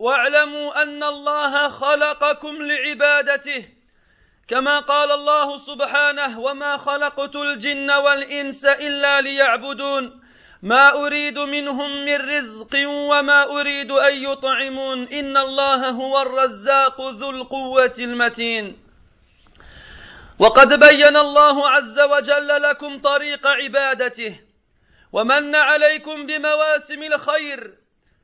واعلموا أن الله خلقكم لعبادته كما قال الله سبحانه وما خلقت الجن والإنس إلا ليعبدون ما أريد منهم من رزق وما أريد أن يطعمون إن الله هو الرزاق ذو القوة المتين. وقد بين الله عز وجل لكم طريق عبادته ومن عليكم بمواسم الخير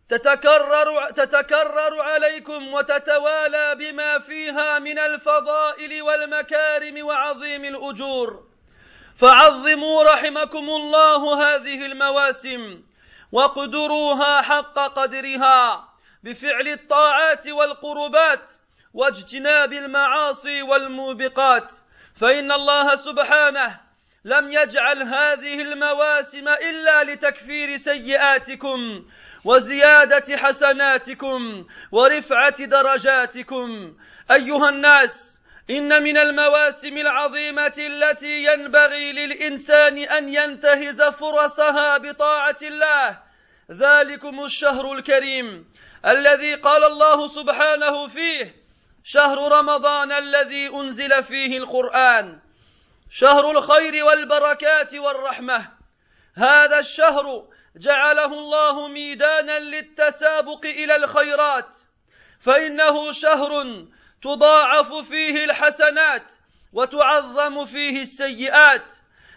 تتكرر تتكرر عليكم وتتوالى بما فيها من الفضائل والمكارم وعظيم الأجور. فعظموا رحمكم الله هذه المواسم واقدروها حق قدرها بفعل الطاعات والقربات واجتناب المعاصي والموبقات. فإن الله سبحانه لم يجعل هذه المواسم إلا لتكفير سيئاتكم وزيادة حسناتكم ورفعة درجاتكم. أيها الناس إن من المواسم العظيمة التي ينبغي للإنسان أن ينتهز فرصها بطاعة الله ذلكم الشهر الكريم الذي قال الله سبحانه فيه شهر رمضان الذي أنزل فيه القرآن. شهر الخير والبركات والرحمة. هذا الشهر جعله الله ميدانا للتسابق إلى الخيرات فإنه شهر تضاعف فيه الحسنات وتعظم فيه السيئات.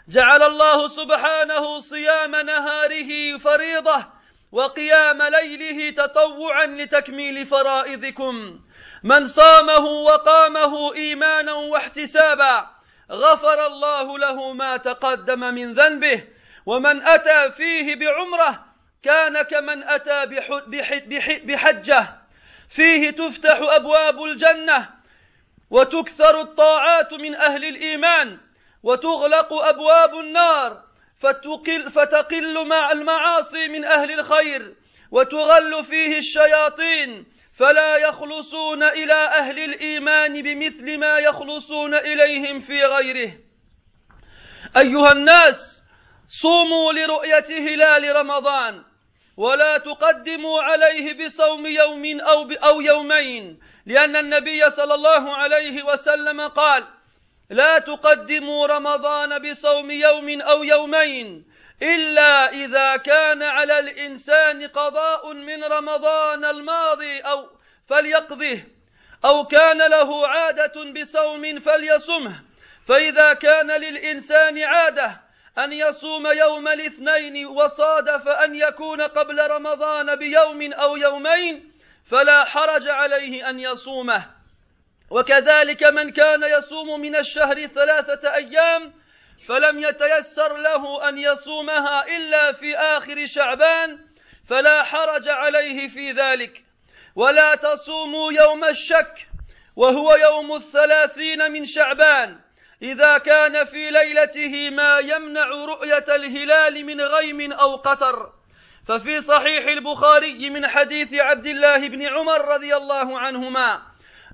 جعل الله سبحانه صيام نهاره فريضة وقيام ليله تطوعا لتكميل فرائضكم. من صامه وقامه إيمانا واحتسابا غفر الله له ما تقدم من ذنبه ومن أتى فيه بعمرة كان كمن أتى بحجة. فيه تفتح أبواب الجنة وتكثر الطاعات من أهل الإيمان وتغلق أبواب النار فتقل, فتقل مع المعاصي من أهل الخير وتغل فيه الشياطين. فلا يخلصون إلى أهل الإيمان بمثل ما يخلصون إليهم في غيره. أيها الناس صوموا لرؤية هلال رمضان ولا تقدموا عليه بصوم يوم أو, أو يومين لأن النبي صلى الله عليه وسلم قال لا تقدموا رمضان بصوم يوم أو يومين إلا إذا كان على الإنسان قضاء من رمضان الماضي أو فليقضه أو كان له عادة بصوم فليصمه فإذا كان للإنسان عادة أن يصوم يوم الاثنين وصادف أن يكون قبل رمضان بيوم أو يومين فلا حرج عليه أن يصومه. وكذلك من كان يصوم من الشهر ثلاثة أيام فلم يتيسر له أن يصومها إلا في آخر شعبان فلا حرج عليه في ذلك. ولا تصوموا يوم الشك وهو يوم الثلاثين من شعبان. إذا كان في ليلته ما يمنع رؤية الهلال من غيم أو قطر. ففي صحيح البخاري من حديث عبد الله بن عمر رضي الله عنهما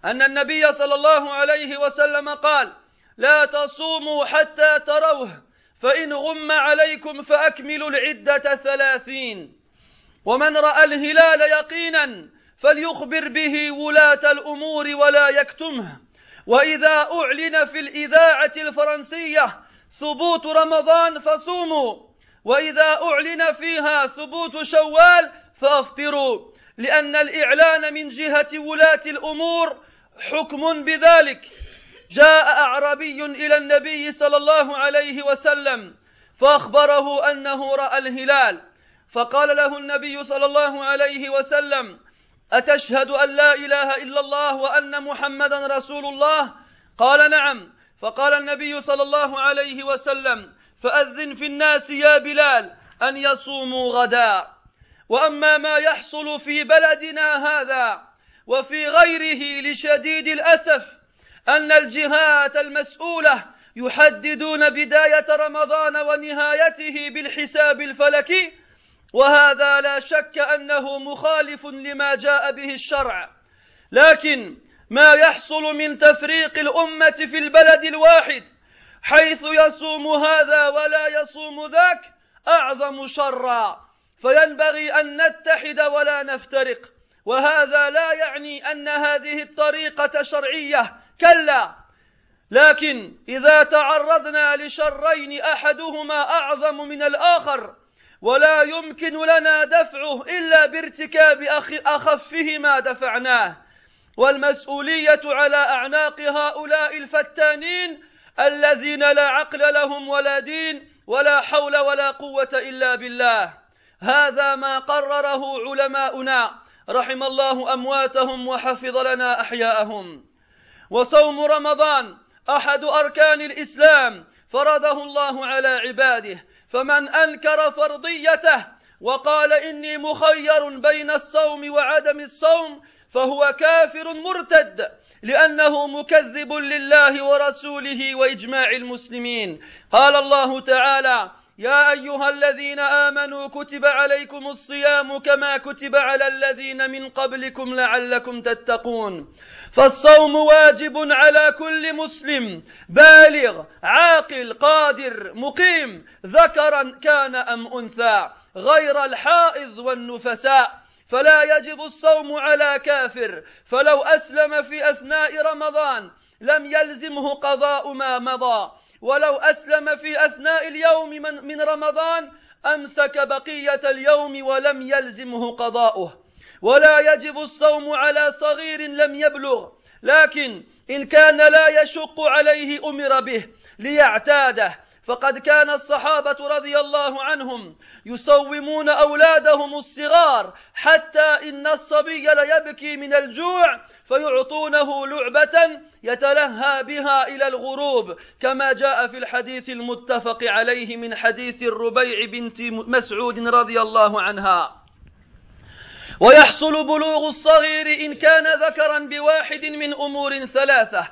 أن النبي صلى الله عليه وسلم قال لا تصوموا حتى تروه فإن غم عليكم فأكملوا العدة ثلاثين. ومن رأى الهلال يقينا فليخبر به ولاة الأمور ولا يكتمه. وإذا أعلن في الإذاعة الفرنسية ثبوت رمضان فصوموا وإذا أعلن فيها ثبوت شوال فأفطروا لأن الإعلان من جهة ولاة الأمور حكم بذلك. جاء أعرابي إلى النبي صلى الله عليه وسلم فأخبره أنه رأى الهلال فقال له النبي صلى الله عليه وسلم أتشهد أن لا إله إلا الله وأن محمدا رسول الله؟ قال نعم. فقال النبي صلى الله عليه وسلم فأذن في الناس يا بلال أن يصوموا غدا وأما ما يحصل في بلدنا هذا وفي غيره لشديد الأسف أن الجهات المسؤولة يحددون بداية رمضان ونهايته بالحساب الفلكي وهذا لا شك أنه مخالف لما جاء به الشرع. لكن ما يحصل من تفريق الأمة في البلد الواحد حيث يصوم هذا ولا يصوم ذاك أعظم شرا. فينبغي أن نتحد ولا نفترق. وهذا لا يعني أن هذه الطريقة شرعية كلا. لكن إذا تعرضنا لشرين أحدهما أعظم من الآخر ولا يمكن لنا دفعه إلا بارتكاب اخفهما دفعناه. والمسؤولية على أعناق هؤلاء الفتانين الذين لا عقل لهم ولا دين ولا حول ولا قوة إلا بالله. هذا ما قرره علماؤنا. رحم الله أمواتهم وحفظ لنا أحياءهم. وصوم رمضان أحد أركان الإسلام فرضه الله على عباده. فمن أنكر فرضيته وقال إني مخير بين الصوم وعدم الصوم فهو كافر مرتد لأنه مكذب لله ورسوله وإجماع المسلمين. قال الله تعالى يا أيها الذين آمنوا كتب عليكم الصيام كما كتب على الذين من قبلكم لعلكم تتقون. فالصوم واجب على كل مسلم. بالغ عاقل قادر مقيم. ذكرا كان أم أنثى. غير الحائض والنفساء. فلا يجب الصوم على كافر. فلو أسلم في أثناء رمضان لم يلزمه قضاء ما مضى. ولو أسلم في أثناء اليوم من, من رمضان أمسك بقية اليوم ولم يلزمه قضاؤه. ولا يجب الصوم على صغير لم يبلغ لكن إن كان لا يشق عليه أمر به ليعتاده. فقد كان الصحابة رضي الله عنهم يصومون أولادهم الصغار حتى إن الصبي ليبكي من الجوع فيعطونه لعبة يتلهى بها إلى الغروب كما جاء في الحديث المتفق عليه من حديث الربيع بنت مسعود رضي الله عنها. ويحصل بلوغ الصغير إن كان ذكرا بواحد من أمور ثلاثة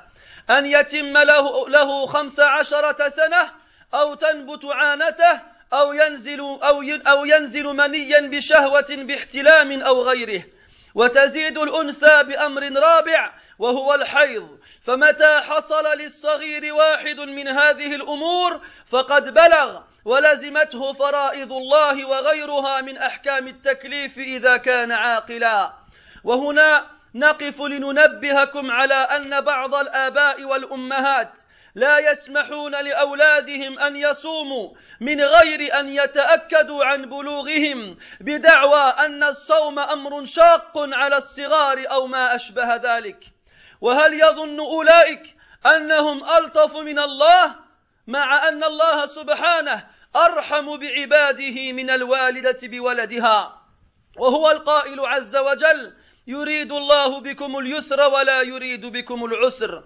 أن يتم له, له خمس عشرة سنة أو تنبت عانته أو ينزل أو أو ينزل منيا بشهوة باحتلام أو غيره. وتزيد الأنثى بأمر رابع وهو الحيض. فمتى حصل للصغير واحد من هذه الأمور فقد بلغ. ولزمته فرائض الله وغيرها من أحكام التكليف إذا كان عاقلا. وهنا نقف لننبهكم على أن بعض الآباء والأمهات لا يسمحون لأولادهم أن يصوموا من غير أن يتأكدوا عن بلوغهم بدعوى أن الصوم أمر شاق على الصغار أو ما أشبه ذلك. وهل يظن أولئك أنهم ألطف من الله مع أن الله سبحانه أرحم بعباده من الوالدة بولدها وهو القائل عز وجل يريد الله بكم اليسر ولا يريد بكم العسر.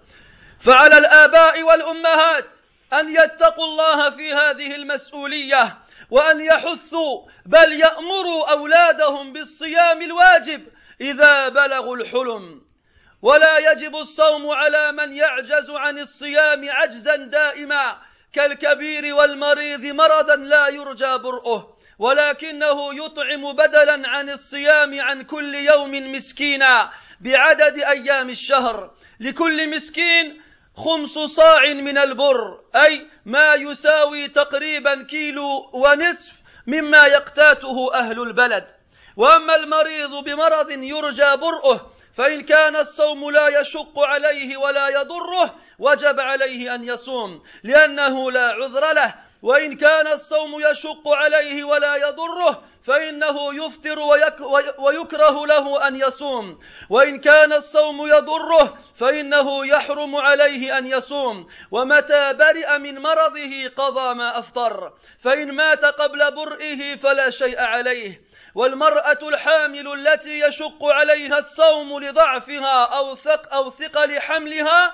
فعلى الآباء والأمهات أن يتقوا الله في هذه المسؤولية وأن يحثوا بل يأمروا أولادهم بالصيام الواجب إذا بلغوا الحلم. ولا يجب الصوم على من يعجز عن الصيام عجزا دائما كالكبير والمريض مرضا لا يرجى برؤه ولكنه يطعم بدلا عن الصيام عن كل يوم مسكينا بعدد أيام الشهر. لكل مسكين خمس صاع من البر أي ما يساوي تقريبا كيلو ونصف مما يقتاته أهل البلد. وأما المريض بمرض يرجى برؤه فإن كان الصوم لا يشق عليه ولا يضره وجب عليه أن يصوم لأنه لا عذر له. وإن كان الصوم يشق عليه ولا يضره فإنه يفطر ويكره له أن يصوم. وإن كان الصوم يضره فإنه يحرم عليه أن يصوم. ومتى برئ من مرضه قضى ما أفطر. فإن مات قبل برئه فلا شيء عليه. والمرأة الحامل التي يشق عليها الصوم لضعفها أو ثق أو ثقل حملها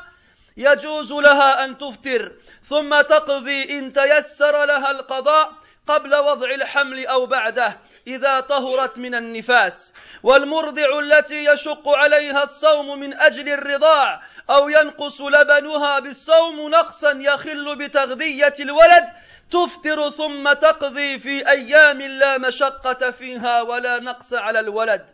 يجوز لها أن تفطر. ثم تقضي إن تيسر لها القضاء قبل وضع الحمل أو بعده إذا طهرت من النفاس. والمرضع التي يشق عليها الصوم من أجل الرضاع أو ينقص لبنها بالصوم نقصا يخل بتغذية الولد تفطر ثم تقضي في أيام لا مشقة فيها ولا نقص على الولد.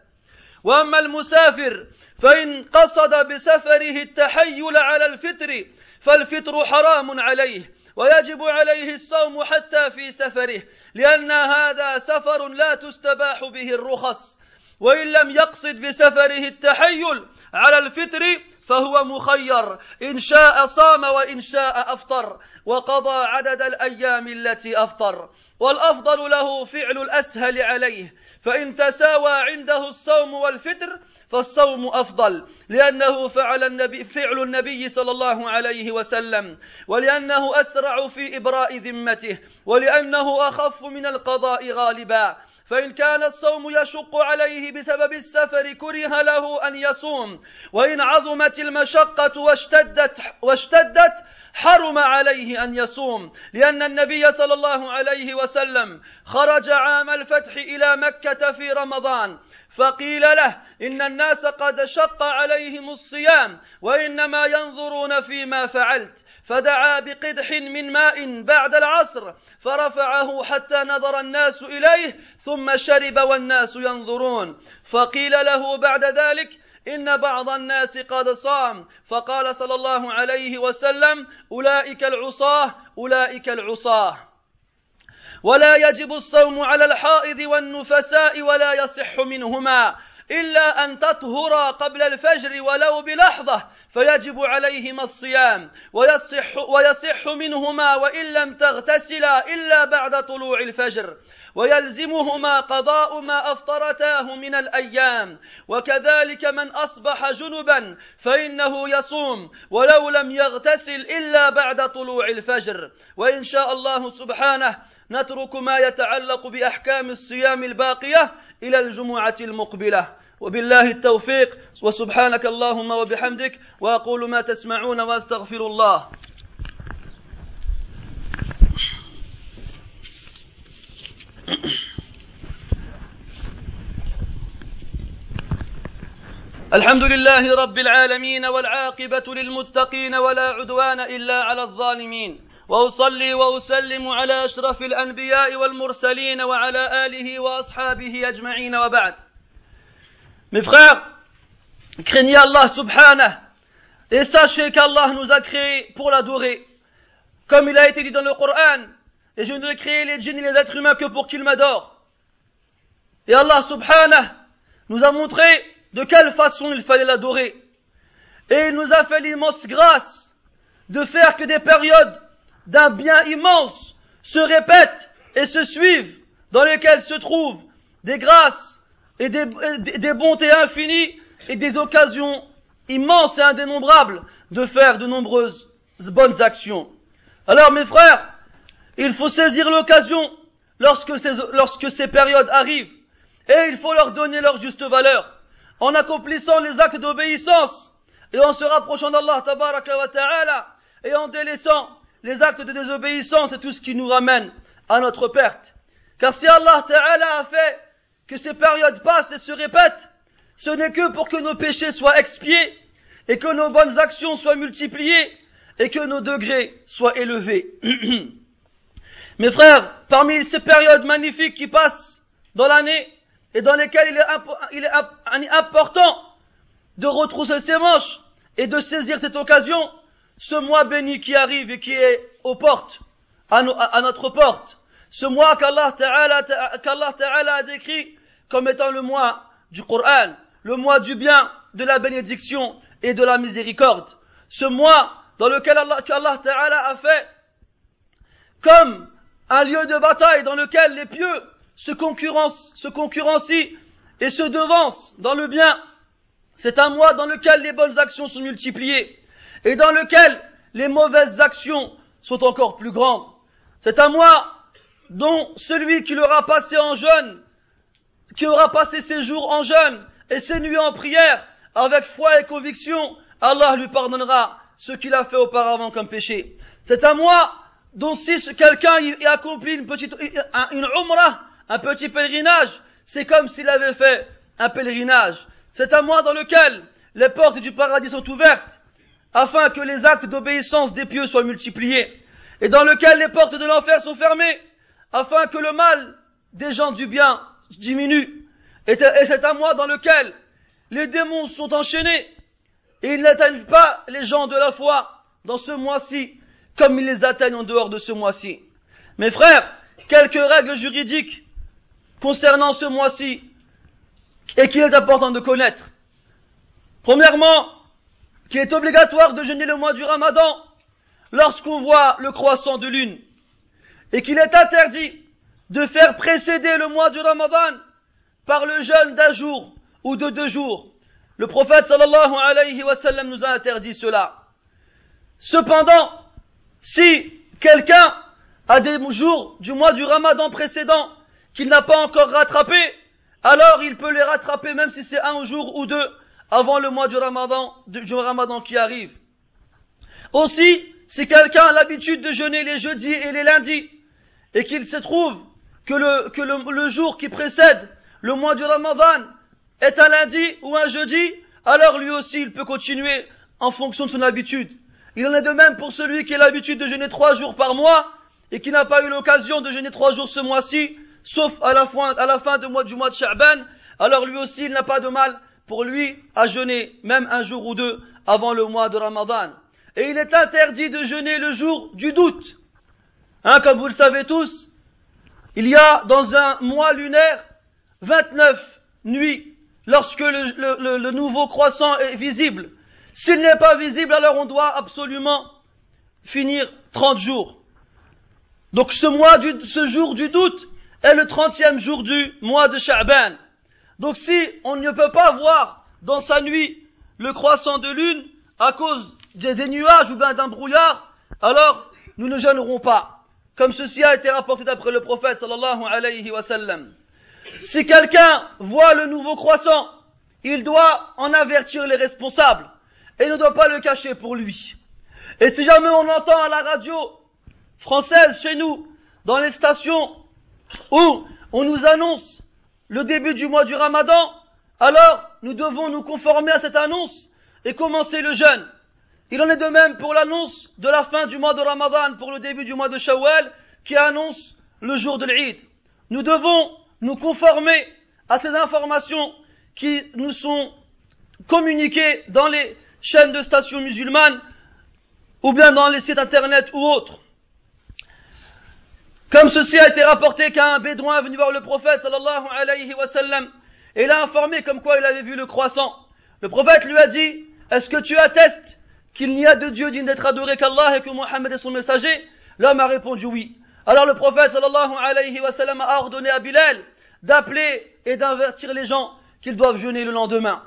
وأما المسافر فإن قصد بسفره التحيل على الفطر فالفطر حرام عليه ويجب عليه الصوم حتى في سفره لأن هذا سفر لا تستباح به الرخص. وإن لم يقصد بسفره التحيل على الفطر فهو مخير. إن شاء صام وإن شاء أفطر. وقضى عدد الأيام التي أفطر. والأفضل له فعل الأسهل عليه. فإن تساوى عنده الصوم والفطر فالصوم أفضل. لأنه فعل النبي فعل النبي صلى الله عليه وسلم. ولأنه أسرع في إبراء ذمته. ولأنه أخف من القضاء غالبا. فإن كان الصوم يشق عليه بسبب السفر كره له أن يصوم. وإن عظمت المشقة واشتدت واشتدت حرم عليه أن يصوم. لأن النبي صلى الله عليه وسلم خرج عام الفتح إلى مكة في رمضان. فقيل له إن الناس قد شق عليهم الصيام وإنما ينظرون فيما فعلت. فدعا بقدح من ماء بعد العصر فرفعه حتى نظر الناس إليه ثم شرب والناس ينظرون. فقيل له بعد ذلك إن بعض الناس قد صام. فقال صلى الله عليه وسلم أولئك العصاة أولئك العصاة. ولا يجب الصوم على الحائض والنفساء ولا يصح منهما. إلا أن تطهرا قبل الفجر ولو بلحظة فيجب عليهما الصيام ويصح, ويصح منهما وإن لم تغتسلا إلا بعد طلوع الفجر ويلزمهما قضاء ما أفطرتاه من الأيام. وكذلك من أصبح جنبا فإنه يصوم ولو لم يغتسل إلا بعد طلوع الفجر. وإن شاء الله سبحانه نترك ما يتعلق بأحكام الصيام الباقية إلى الجمعة المقبلة. وبالله التوفيق وسبحانك اللهم وبحمدك وأقول ما تسمعون وأستغفر الله. الحمد لله رب العالمين والعاقبة للمتقين ولا عدوان إلا على الظالمين. وأصلي وأسلم على أشرف الأنبياء والمرسلين وعلى آله وأصحابه أجمعين وبعد. Mes frères, craignez Allah subhanahu et sachez qu'Allah nous a créés pour l'adorer. Comme il a été dit dans le Coran, et je ne créé les djinns et les êtres humains que pour qu'ils m'adorent. Et Allah subhanahu nous a montré de quelle façon il fallait l'adorer. Et il nous a fait l'immense grâce de faire que des périodes d'un bien immense se répètent et se suivent, dans lesquelles se trouvent des grâces et des, bontés infinies et des occasions immenses et indénombrables de faire de nombreuses bonnes actions. Alors mes frères, il faut saisir l'occasion lorsque ces, lorsque ces périodes arrivent et il faut leur donner leur juste valeur en accomplissant les actes d'obéissance et en se rapprochant d'Allah ta'ala et en délaissant les actes de désobéissance et tout ce qui nous ramène à notre perte. Car si Allah ta'ala a fait que ces périodes passent et se répètent, ce n'est que pour que nos péchés soient expiés et que nos bonnes actions soient multipliées et que nos degrés soient élevés. Mes frères, parmi ces périodes magnifiques qui passent dans l'année et dans lesquelles il est, important de retrousser ses manches et de saisir cette occasion, ce mois béni qui arrive et qui est aux portes, à, notre porte, ce mois qu'Allah Ta'ala, Ta'ala a décrit comme étant le mois du Coran, le mois du bien, de la bénédiction et de la miséricorde, ce mois dans lequel Allah, qu'Allah Ta'ala a fait comme un lieu de bataille dans lequel les pieux se concurrencent, se concurrencient et se devancent dans le bien. C'est un mois dans lequel les bonnes actions sont multipliées et dans lequel les mauvaises actions sont encore plus grandes. C'est un mois dont celui qui l'aura passé en jeûne, qui aura passé ses jours en jeûne et ses nuits en prière, avec foi et conviction, Allah lui pardonnera ce qu'il a fait auparavant comme péché. C'est un mois dont si quelqu'un y accomplit une petite, une umrah, un petit pèlerinage, c'est comme s'il avait fait un pèlerinage. C'est un mois dans lequel les portes du paradis sont ouvertes, afin que les actes d'obéissance des pieux soient multipliés, et dans lequel les portes de l'enfer sont fermées, afin que le mal des gens du bien diminue. Et c'est un mois dans lequel les démons sont enchaînés, et ils n'atteignent pas les gens de la foi dans ce mois-ci, comme ils les atteignent en dehors de ce mois-ci. Mes frères, quelques règles juridiques concernant ce mois-ci, et qu'il est important de connaître. Premièrement, qu'il est obligatoire de jeûner le mois du ramadan lorsqu'on voit le croissant de lune et qu'il est interdit de faire précéder le mois du ramadan par le jeûne d'un jour ou de deux jours. Le prophète sallallahu alayhi wa sallam nous a interdit cela. Cependant, si quelqu'un a des jours du mois du ramadan précédent qu'il n'a pas encore rattrapé, alors il peut les rattraper même si c'est un jour ou deux avant le mois du ramadan, du ramadan qui arrive. Aussi, si quelqu'un a l'habitude de jeûner les jeudis et les lundis, et qu'il se trouve que le, jour qui précède le mois du ramadan est un lundi ou un jeudi, alors lui aussi il peut continuer en fonction de son habitude. Il en est de même pour celui qui a l'habitude de jeûner trois jours par mois et qui n'a pas eu l'occasion de jeûner trois jours ce mois-ci, sauf à la fin, à la fin du mois, du mois de Sha'ban, alors lui aussi il n'a pas de mal pour lui à jeûner même un jour ou deux avant le mois de Ramadan. Et il est interdit de jeûner le jour du doute. Hein, comme vous le savez tous, il y a dans un mois lunaire 29 nuits lorsque le, nouveau croissant est visible. S'il n'est pas visible, alors on doit absolument finir 30 jours. Donc ce jour du doute, est le trentième jour du mois de Sha'ban. Donc si on ne peut pas voir dans sa nuit le croissant de lune à cause des, nuages ou bien d'un brouillard, alors nous ne jeûnerons pas. Comme ceci a été rapporté d'après le prophète. Si quelqu'un voit le nouveau croissant, il doit en avertir les responsables et ne doit pas le cacher pour lui. Et si jamais on entend à la radio française chez nous, dans les stations où on nous annonce le début du mois du ramadan, alors nous devons nous conformer à cette annonce et commencer le jeûne. Il en est de même pour l'annonce de la fin du mois de ramadan pour le début du mois de shawwal qui annonce le jour de l'Eid. Nous devons nous conformer à ces informations qui nous sont communiquées dans les chaînes de stations musulmanes ou bien dans les sites internet ou autres. Comme ceci a été rapporté qu'un bédouin est venu voir le prophète sallallahu alayhi wa sallam et l'a informé comme quoi il avait vu le croissant. Le prophète lui a dit, est-ce que tu attestes qu'il n'y a de Dieu digne d'être adoré qu'Allah et que Mohammed est son messager? L'homme a répondu oui. Alors le prophète sallallahu alayhi wa a ordonné à Bilal d'appeler et d'invertir les gens qu'ils doivent jeûner le lendemain.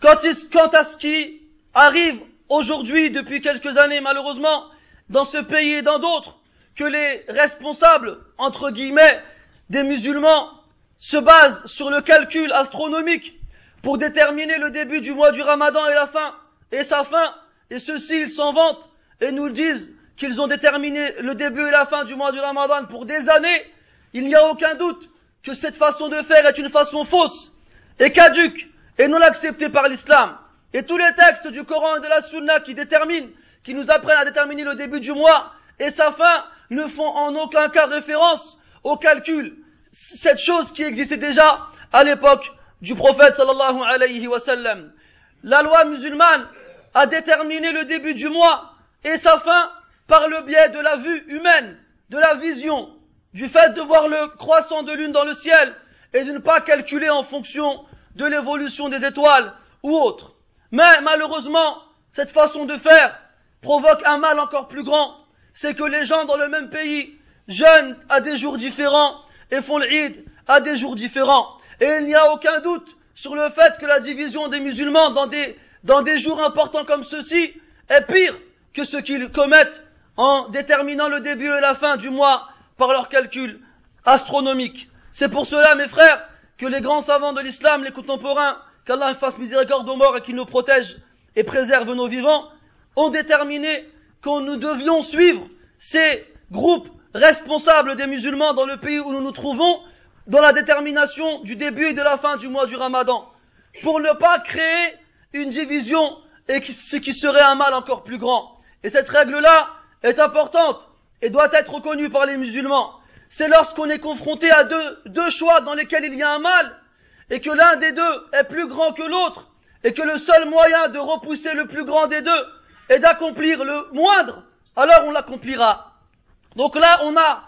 Quant, à ce qui arrive aujourd'hui, depuis quelques années malheureusement, dans ce pays et dans d'autres, que les responsables, entre guillemets, des musulmans se basent sur le calcul astronomique pour déterminer le début du mois du ramadan et la fin, et sa fin, et ceux-ci, ils s'en vantent et nous disent qu'ils ont déterminé le début et la fin du mois du ramadan pour des années, il n'y a aucun doute que cette façon de faire est une façon fausse et caduque et non acceptée par l'islam. Et tous les textes du Coran et de la Sunna qui déterminent, qui nous apprennent à déterminer le début du mois et sa fin, ne font en aucun cas référence au calcul. Cette chose qui existait déjà à l'époque du prophète sallallahu alayhi wa sallam. La loi musulmane a déterminé le début du mois et sa fin par le biais de la vue humaine, de la vision, du fait de voir le croissant de lune dans le ciel et de ne pas calculer en fonction de l'évolution des étoiles ou autre. Mais malheureusement, cette façon de faire provoque un mal encore plus grand, c'est que les gens dans le même pays jeûnent à des jours différents et font l'Eid à des jours différents. Et il n'y a aucun doute sur le fait que la division des musulmans dans des, dans des jours importants comme ceux-ci est pire que ce qu'ils commettent en déterminant le début et la fin du mois par leurs calculs astronomiques. C'est pour cela, mes frères, que les grands savants de l'islam, les contemporains, qu'Allah fasse miséricorde aux morts et qu'il nous protège et préserve nos vivants, ont déterminé que nous devions suivre ces groupes responsables des musulmans dans le pays où nous nous trouvons dans la détermination du début et de la fin du mois du ramadan, pour ne pas créer une division et ce qui serait un mal encore plus grand. Et cette règle-là est importante et doit être reconnue par les musulmans. C'est lorsqu'on est confronté à deux, deux choix dans lesquels il y a un mal et que l'un des deux est plus grand que l'autre et que le seul moyen de repousser le plus grand des deux est d'accomplir le moindre, alors on l'accomplira. Donc là, on a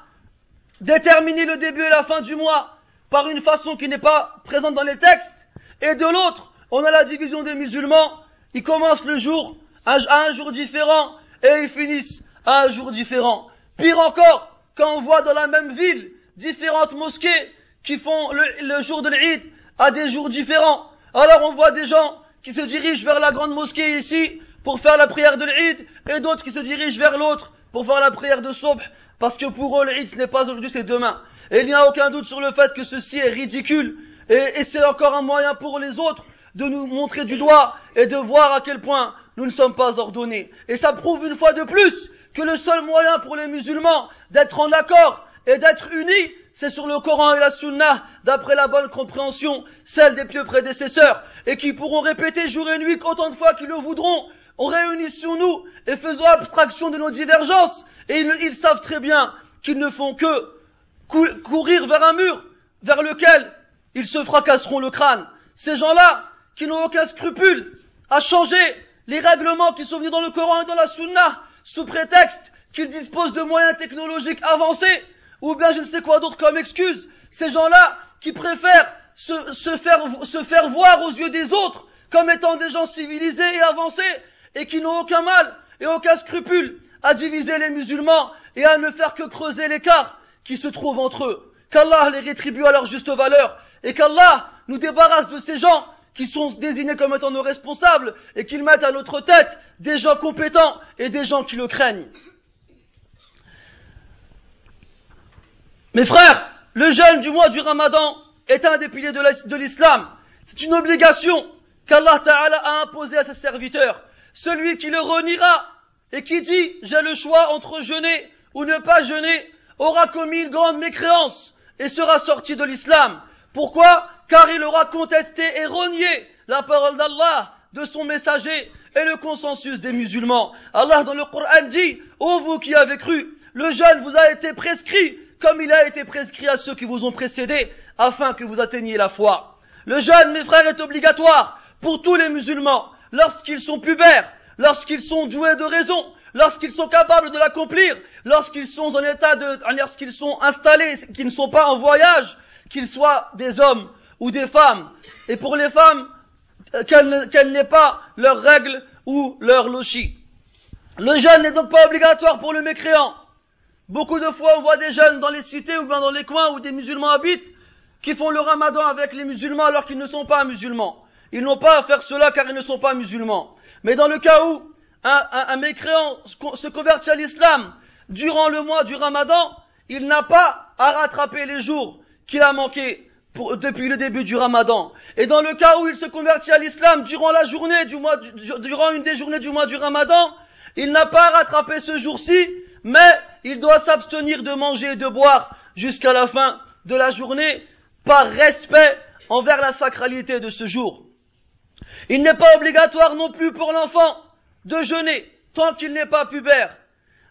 déterminer le début et la fin du mois par une façon qui n'est pas présente dans les textes, et de l'autre, on a la division des musulmans, ils commencent le jour à un jour différent et ils finissent à un jour différent. Pire encore, quand on voit dans la même ville différentes mosquées qui font le, jour de l'Eid à des jours différents, alors on voit des gens qui se dirigent vers la grande mosquée ici pour faire la prière de l'Eid et d'autres qui se dirigent vers l'autre pour faire la prière de Sobh parce que pour eux, l'Eid, ce n'est pas aujourd'hui, c'est demain. Et il n'y a aucun doute sur le fait que ceci est ridicule. Et, c'est encore un moyen pour les autres de nous montrer du doigt et de voir à quel point nous ne sommes pas ordonnés. Et ça prouve une fois de plus que le seul moyen pour les musulmans d'être en accord et d'être unis, c'est sur le Coran et la Sunna, d'après la bonne compréhension, celle des pieux prédécesseurs, et qui pourront répéter jour et nuit autant de fois qu'ils le voudront, en réunissons nous et faisons abstraction de nos divergences, et ils, savent très bien qu'ils ne font que courir vers un mur vers lequel ils se fracasseront le crâne. Ces gens-là, qui n'ont aucun scrupule à changer les règlements qui sont venus dans le Coran et dans la Sunna, sous prétexte qu'ils disposent de moyens technologiques avancés, ou bien je ne sais quoi d'autre comme excuse, ces gens-là qui préfèrent se, faire, se faire voir aux yeux des autres comme étant des gens civilisés et avancés, et qui n'ont aucun mal et aucun scrupule à diviser les musulmans et à ne faire que creuser l'écart qui se trouve entre eux. Qu'Allah les rétribue à leur juste valeur et qu'Allah nous débarrasse de ces gens qui sont désignés comme étant nos responsables et qu'ils mettent à notre tête des gens compétents et des gens qui le craignent. Mes frères, le jeûne du mois du Ramadan est un des piliers de l'islam. C'est une obligation qu'Allah Ta'ala a imposée à ses serviteurs. Celui qui le reniera et qui dit j'ai le choix entre jeûner ou ne pas jeûner aura commis une grande mécréance et sera sorti de l'islam. Pourquoi? Car il aura contesté et renié la parole d'Allah, de son messager et le consensus des musulmans. Allah dans le Coran dit, ô vous qui avez cru, le jeûne vous a été prescrit comme il a été prescrit à ceux qui vous ont précédés afin que vous atteigniez la foi. Le jeûne, mes frères, est obligatoire pour tous les musulmans lorsqu'ils sont pubères, lorsqu'ils sont doués de raison, lorsqu'ils sont capables de l'accomplir, lorsqu'ils sont en état de, lorsqu'ils sont installés, qu'ils ne sont pas en voyage, qu'ils soient des hommes ou des femmes. Et pour les femmes, euh, qu'elles n'aient pas leurs règles ou leur lochi. Le jeûne n'est donc pas obligatoire pour le mécréant. Beaucoup de fois, on voit des jeunes dans les cités ou bien dans les coins où des musulmans habitent qui font le ramadan avec les musulmans alors qu'ils ne sont pas musulmans. Ils n'ont pas à faire cela car ils ne sont pas musulmans. Mais dans le cas où un, mécréant se convertit à l'islam durant le mois du ramadan, il n'a pas à rattraper les jours qu'il a manqués depuis le début du ramadan. Et dans le cas où il se convertit à l'islam durant la journée du mois, durant une des journées du mois du ramadan, il n'a pas à rattraper ce jour-ci, mais il doit s'abstenir de manger et de boire jusqu'à la fin de la journée par respect envers la sacralité de ce jour. Il n'est pas obligatoire non plus pour l'enfant de jeûner tant qu'il n'est pas pubère.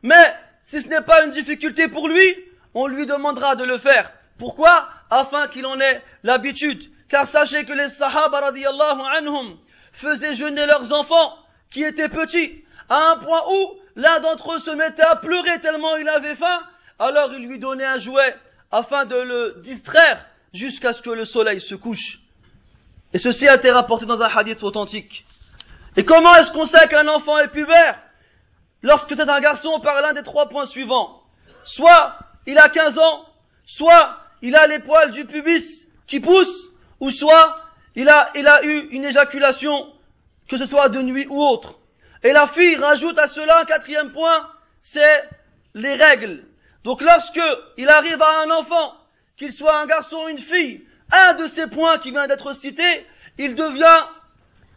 Mais si ce n'est pas une difficulté pour lui, on lui demandera de le faire. Pourquoi? Afin qu'il en ait l'habitude. Car sachez que les Sahaba radiallahu anhum faisaient jeûner leurs enfants qui étaient petits, à un point où l'un d'entre eux se mettait à pleurer tellement il avait faim, alors il lui donnait un jouet afin de le distraire jusqu'à ce que le soleil se couche. Et ceci a été rapporté dans un hadith authentique. Et comment est-ce qu'on sait qu'un enfant est pubère Lorsque c'est un garçon par l'un des trois points suivants? Soit il a 15 ans, soit il a les poils du pubis qui poussent, ou soit il a, eu une éjaculation, que ce soit de nuit ou autre. Et la fille rajoute à cela un quatrième point, c'est les règles. Donc lorsque il arrive à un enfant, qu'il soit un garçon ou une fille, un de ces points qui vient d'être cité, il devient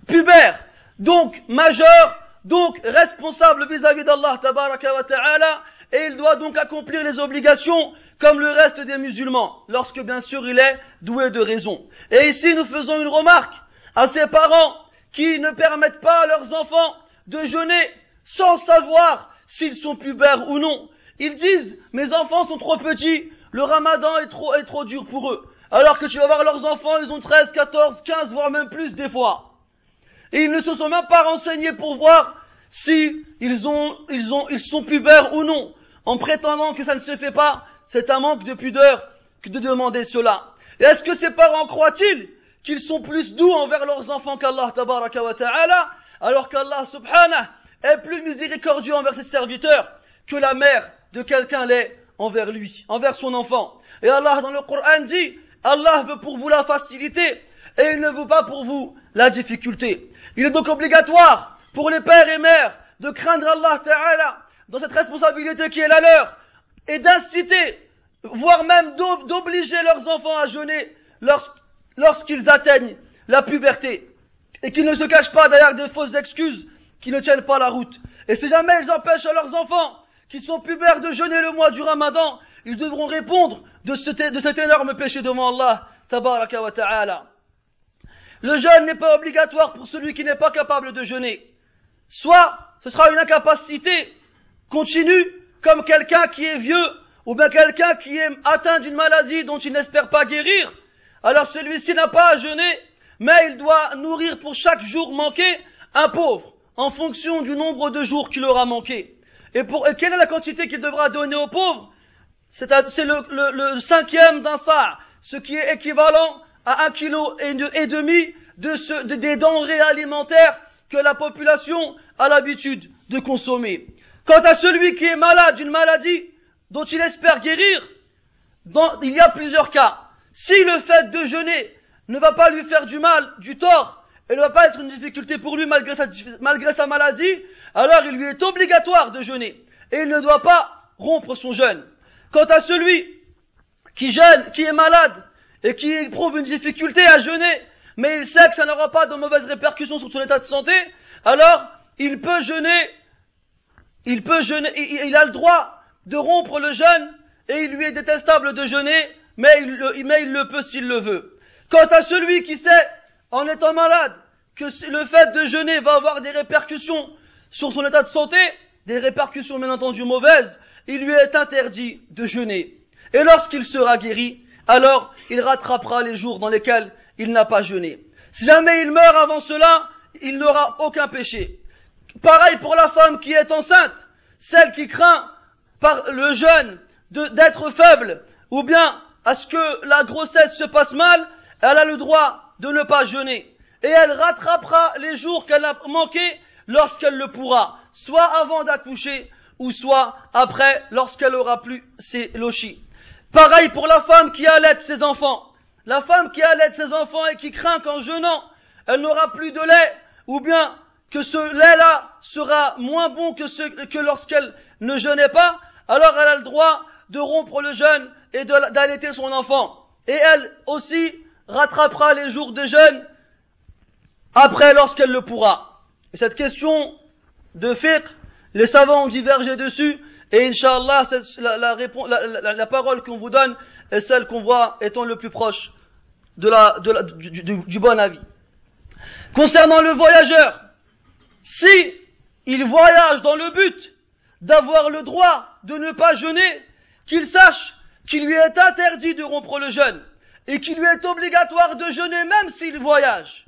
pubère, donc majeur, donc responsable vis-à-vis d'Allah ta'ala, et il doit donc accomplir les obligations comme le reste des musulmans, lorsque bien sûr il est doué de raison. Et ici nous faisons une remarque à ces parents qui ne permettent pas à leurs enfants de jeûner sans savoir s'ils sont pubères ou non. Ils disent, mes enfants sont trop petits, le ramadan est trop, est trop dur pour eux. Alors que tu vas voir leurs enfants, ils ont 13, 14, 15, voire même plus des fois. Et ils ne se sont même pas renseignés pour voir si ont, ils ont, ils sont pubères ou non. En prétendant que ça ne se fait pas, c'est un manque de pudeur que de demander cela. Est-ce que ces parents croient-ils qu'ils sont plus doux envers leurs enfants qu'Allah tabaraka wa ta'ala, alors qu'Allah subhanahu est plus miséricordieux envers ses serviteurs que la mère de quelqu'un l'est envers lui, envers son enfant? Et Allah dans le Coran dit, Allah veut pour vous la facilité et il ne veut pas pour vous la difficulté. Il est donc obligatoire pour les pères et mères de craindre Allah Ta'ala dans cette responsabilité qui est la leur et d'inciter, voire même d'obliger leurs enfants à jeûner lorsqu'ils atteignent la puberté et qu'ils ne se cachent pas derrière des fausses excuses qui ne tiennent pas la route. Et si jamais ils empêchent à leurs enfants qui sont pubères de jeûner le mois du ramadan, ils devront répondre de, cet énorme péché devant Allah, tabaraka wa ta'ala. Le jeûne n'est pas obligatoire pour celui qui n'est pas capable de jeûner. Soit ce sera une incapacité continue, comme quelqu'un qui est vieux, ou bien quelqu'un qui est atteint d'une maladie dont il n'espère pas guérir. Alors celui-ci n'a pas à jeûner, mais il doit nourrir pour chaque jour manqué un pauvre, en fonction du nombre de jours qu'il aura manqué. Et, pour, quelle est la quantité qu'il devra donner aux pauvres C'est le, cinquième d'un sa, ce qui est équivalent à un kilo et, demi des denrées alimentaires que la population a l'habitude de consommer. Quant à celui qui est malade d'une maladie dont il espère guérir, il y a plusieurs cas. Si le fait de jeûner ne va pas lui faire du mal, du tort, et ne va pas être une difficulté pour lui malgré sa, malgré sa maladie, alors il lui est obligatoire de jeûner. Et il ne doit pas rompre son jeûne. Quant à celui qui jeûne, qui est malade, et qui éprouve une difficulté à jeûner, mais il sait que ça n'aura pas de mauvaises répercussions sur son état de santé, alors il peut jeûner, il peut jeûner, il, a le droit de rompre le jeûne, et il lui est détestable de jeûner, mais il, mais il le peut s'il le veut. Quant à celui qui sait, en étant malade, que le fait de jeûner va avoir des répercussions sur son état de santé, des répercussions bien entendu mauvaises, il lui est interdit de jeûner. Et lorsqu'il sera guéri, alors il rattrapera les jours dans lesquels il n'a pas jeûné. Si jamais il meurt avant cela, il n'aura aucun péché. Pareil pour la femme qui est enceinte, celle qui craint par le jeûne d'être faible, ou bien à ce que la grossesse se passe mal, elle a le droit de ne pas jeûner. Et elle rattrapera les jours qu'elle a manqués lorsqu'elle le pourra, soit avant d'accoucher, ou soit après lorsqu'elle aura plus ses lochis. Pareil pour la femme qui allait ses enfants. La femme qui allait ses enfants et qui craint qu'en jeûnant, elle n'aura plus de lait, ou bien que ce lait-là sera moins bon que, que lorsqu'elle ne jeûnait pas, alors elle a le droit de rompre le jeûne et d'allaiter son enfant. Et elle aussi rattrapera les jours de jeûne après lorsqu'elle le pourra. Et cette question de fiqh, les savants ont divergé dessus, et Inch'Allah, la, la, la, parole qu'on vous donne est celle qu'on voit étant le plus proche du, bon avis. Concernant le voyageur, si il voyage dans le but d'avoir le droit de ne pas jeûner, qu'il sache qu'il lui est interdit de rompre le jeûne et qu'il lui est obligatoire de jeûner même s'il voyage.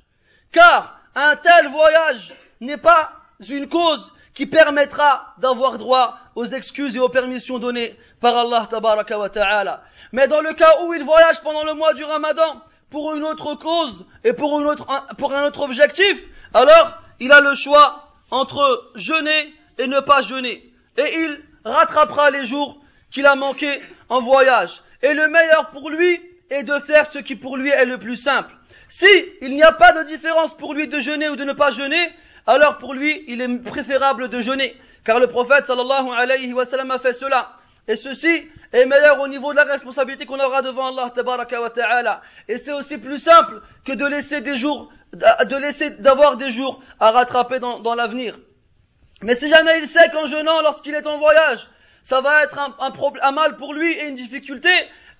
Car un tel voyage n'est pas une cause qui permettra d'avoir droit aux excuses et aux permissions données par Allah tabaraka wa ta'ala. Mais dans le cas où il voyage pendant le mois du ramadan pour une autre cause et pour, pour un autre objectif, alors il a le choix entre jeûner et ne pas jeûner. Et il rattrapera les jours qu'il a manqués en voyage. Et le meilleur pour lui est de faire ce qui pour lui est le plus simple. Si il n'y a pas de différence pour lui de jeûner ou de ne pas jeûner, alors pour lui, il est préférable de jeûner. Car le prophète sallallahu alayhi wa sallam a fait cela. Et ceci est meilleur au niveau de la responsabilité qu'on aura devant Allah. Et c'est aussi plus simple que de laisser des jours, de laisser d'avoir des jours à rattraper dans, dans l'avenir. Mais si jamais il sait qu'en jeûnant lorsqu'il est en voyage, ça va être un, un, un, mal pour lui et une difficulté,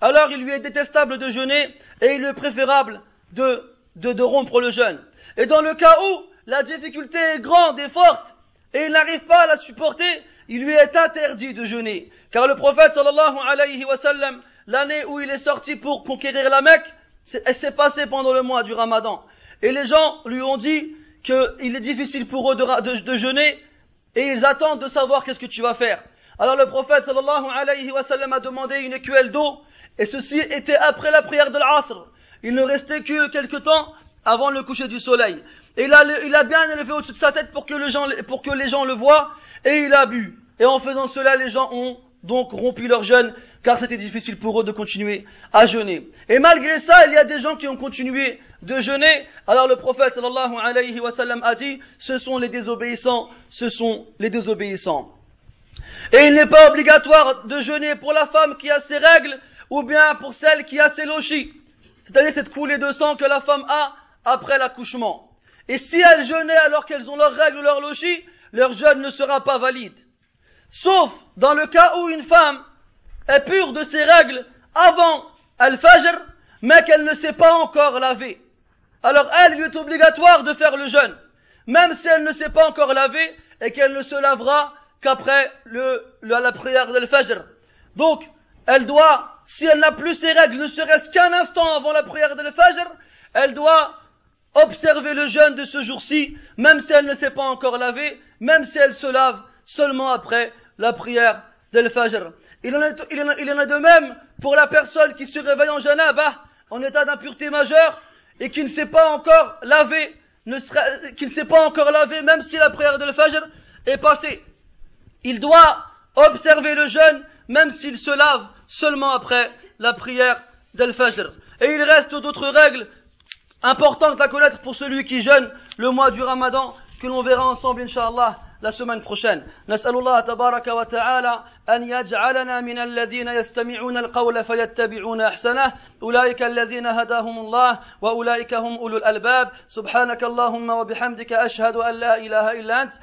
alors il lui est détestable de jeûner et il est préférable de, de, de rompre le jeûne. Et dans le cas où la difficulté est grande et forte et il n'arrive pas à la supporter, il lui est interdit de jeûner. Car le prophète sallallahu alayhi wa sallam, l'année où il est sorti pour conquérir la Mecque, elle s'est passée pendant le mois du Ramadan. Et les gens lui ont dit qu'il est difficile pour eux de, jeûner et ils attendent de savoir qu'est-ce que tu vas faire. Alors le prophète sallallahu alayhi wa sallam a demandé une écuelle d'eau et ceci était après la prière de l'Asr. Il ne restait que quelque temps avant le coucher du soleil. Et il a, bien élevé au-dessus de sa tête pour que, pour que les gens le voient et il a bu. Et en faisant cela, les gens ont donc rompu leur jeûne, car c'était difficile pour eux de continuer à jeûner. Et malgré ça, il y a des gens qui ont continué de jeûner. Alors le prophète sallallahu alayhi wa sallam a dit, ce sont les désobéissants, ce sont les désobéissants. Et il n'est pas obligatoire de jeûner pour la femme qui a ses règles, ou bien pour celle qui a ses lochis. C'est-à-dire cette coulée de sang que la femme a après l'accouchement. Et si elles jeûnaient alors qu'elles ont leurs règles ou leurs lochis, leur jeûne ne sera pas valide. Sauf dans le cas où une femme est pure de ses règles avant Al-Fajr, mais qu'elle ne s'est pas encore lavée. Alors elle, lui est obligatoire de faire le jeûne, même si elle ne s'est pas encore lavée et qu'elle ne se lavera qu'après le, la prière d'Al-Fajr. Donc, elle doit, si elle n'a plus ses règles, ne serait-ce qu'un instant avant la prière d'Al-Fajr, elle doit observer le jeûne de ce jour-ci, même si elle ne s'est pas encore lavée, même si elle se lave seulement après la prière del Fajr. Il en, est, de même pour la personne qui se réveille en janaba, en état d'impureté majeure, et qui ne s'est pas encore lavé, ne qui ne s'est pas encore lavé, même si la prière del Fajr est passée. Il doit observer le jeûne, même s'il se lave seulement après la prière del Fajr. Et il reste d'autres règles importantes à connaître pour celui qui jeûne le mois du Ramadan, que l'on verra ensemble, Inch'Allah, la semaine prochaine. نسأل الله تبارك وتعالى أن يجعلنا من الذين يستمعون القول فيتبعون أحسنه أولئك الذين هداهم الله وأولئك هم أولو الألباب سبحانك اللهم وبحمدك أشهد أن لا إله إلا أنت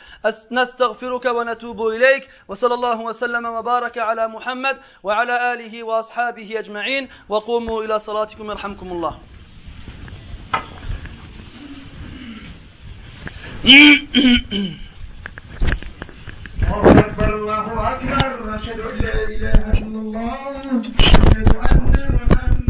نستغفرك ونتوب إليك وصلى الله وسلم وبارك على محمد وعلى آله وأصحابه أجمعين وقوموا إلى صلاتكم يرحمكم الله أكبر الله أكبر أشهد أن لا إله إلا الله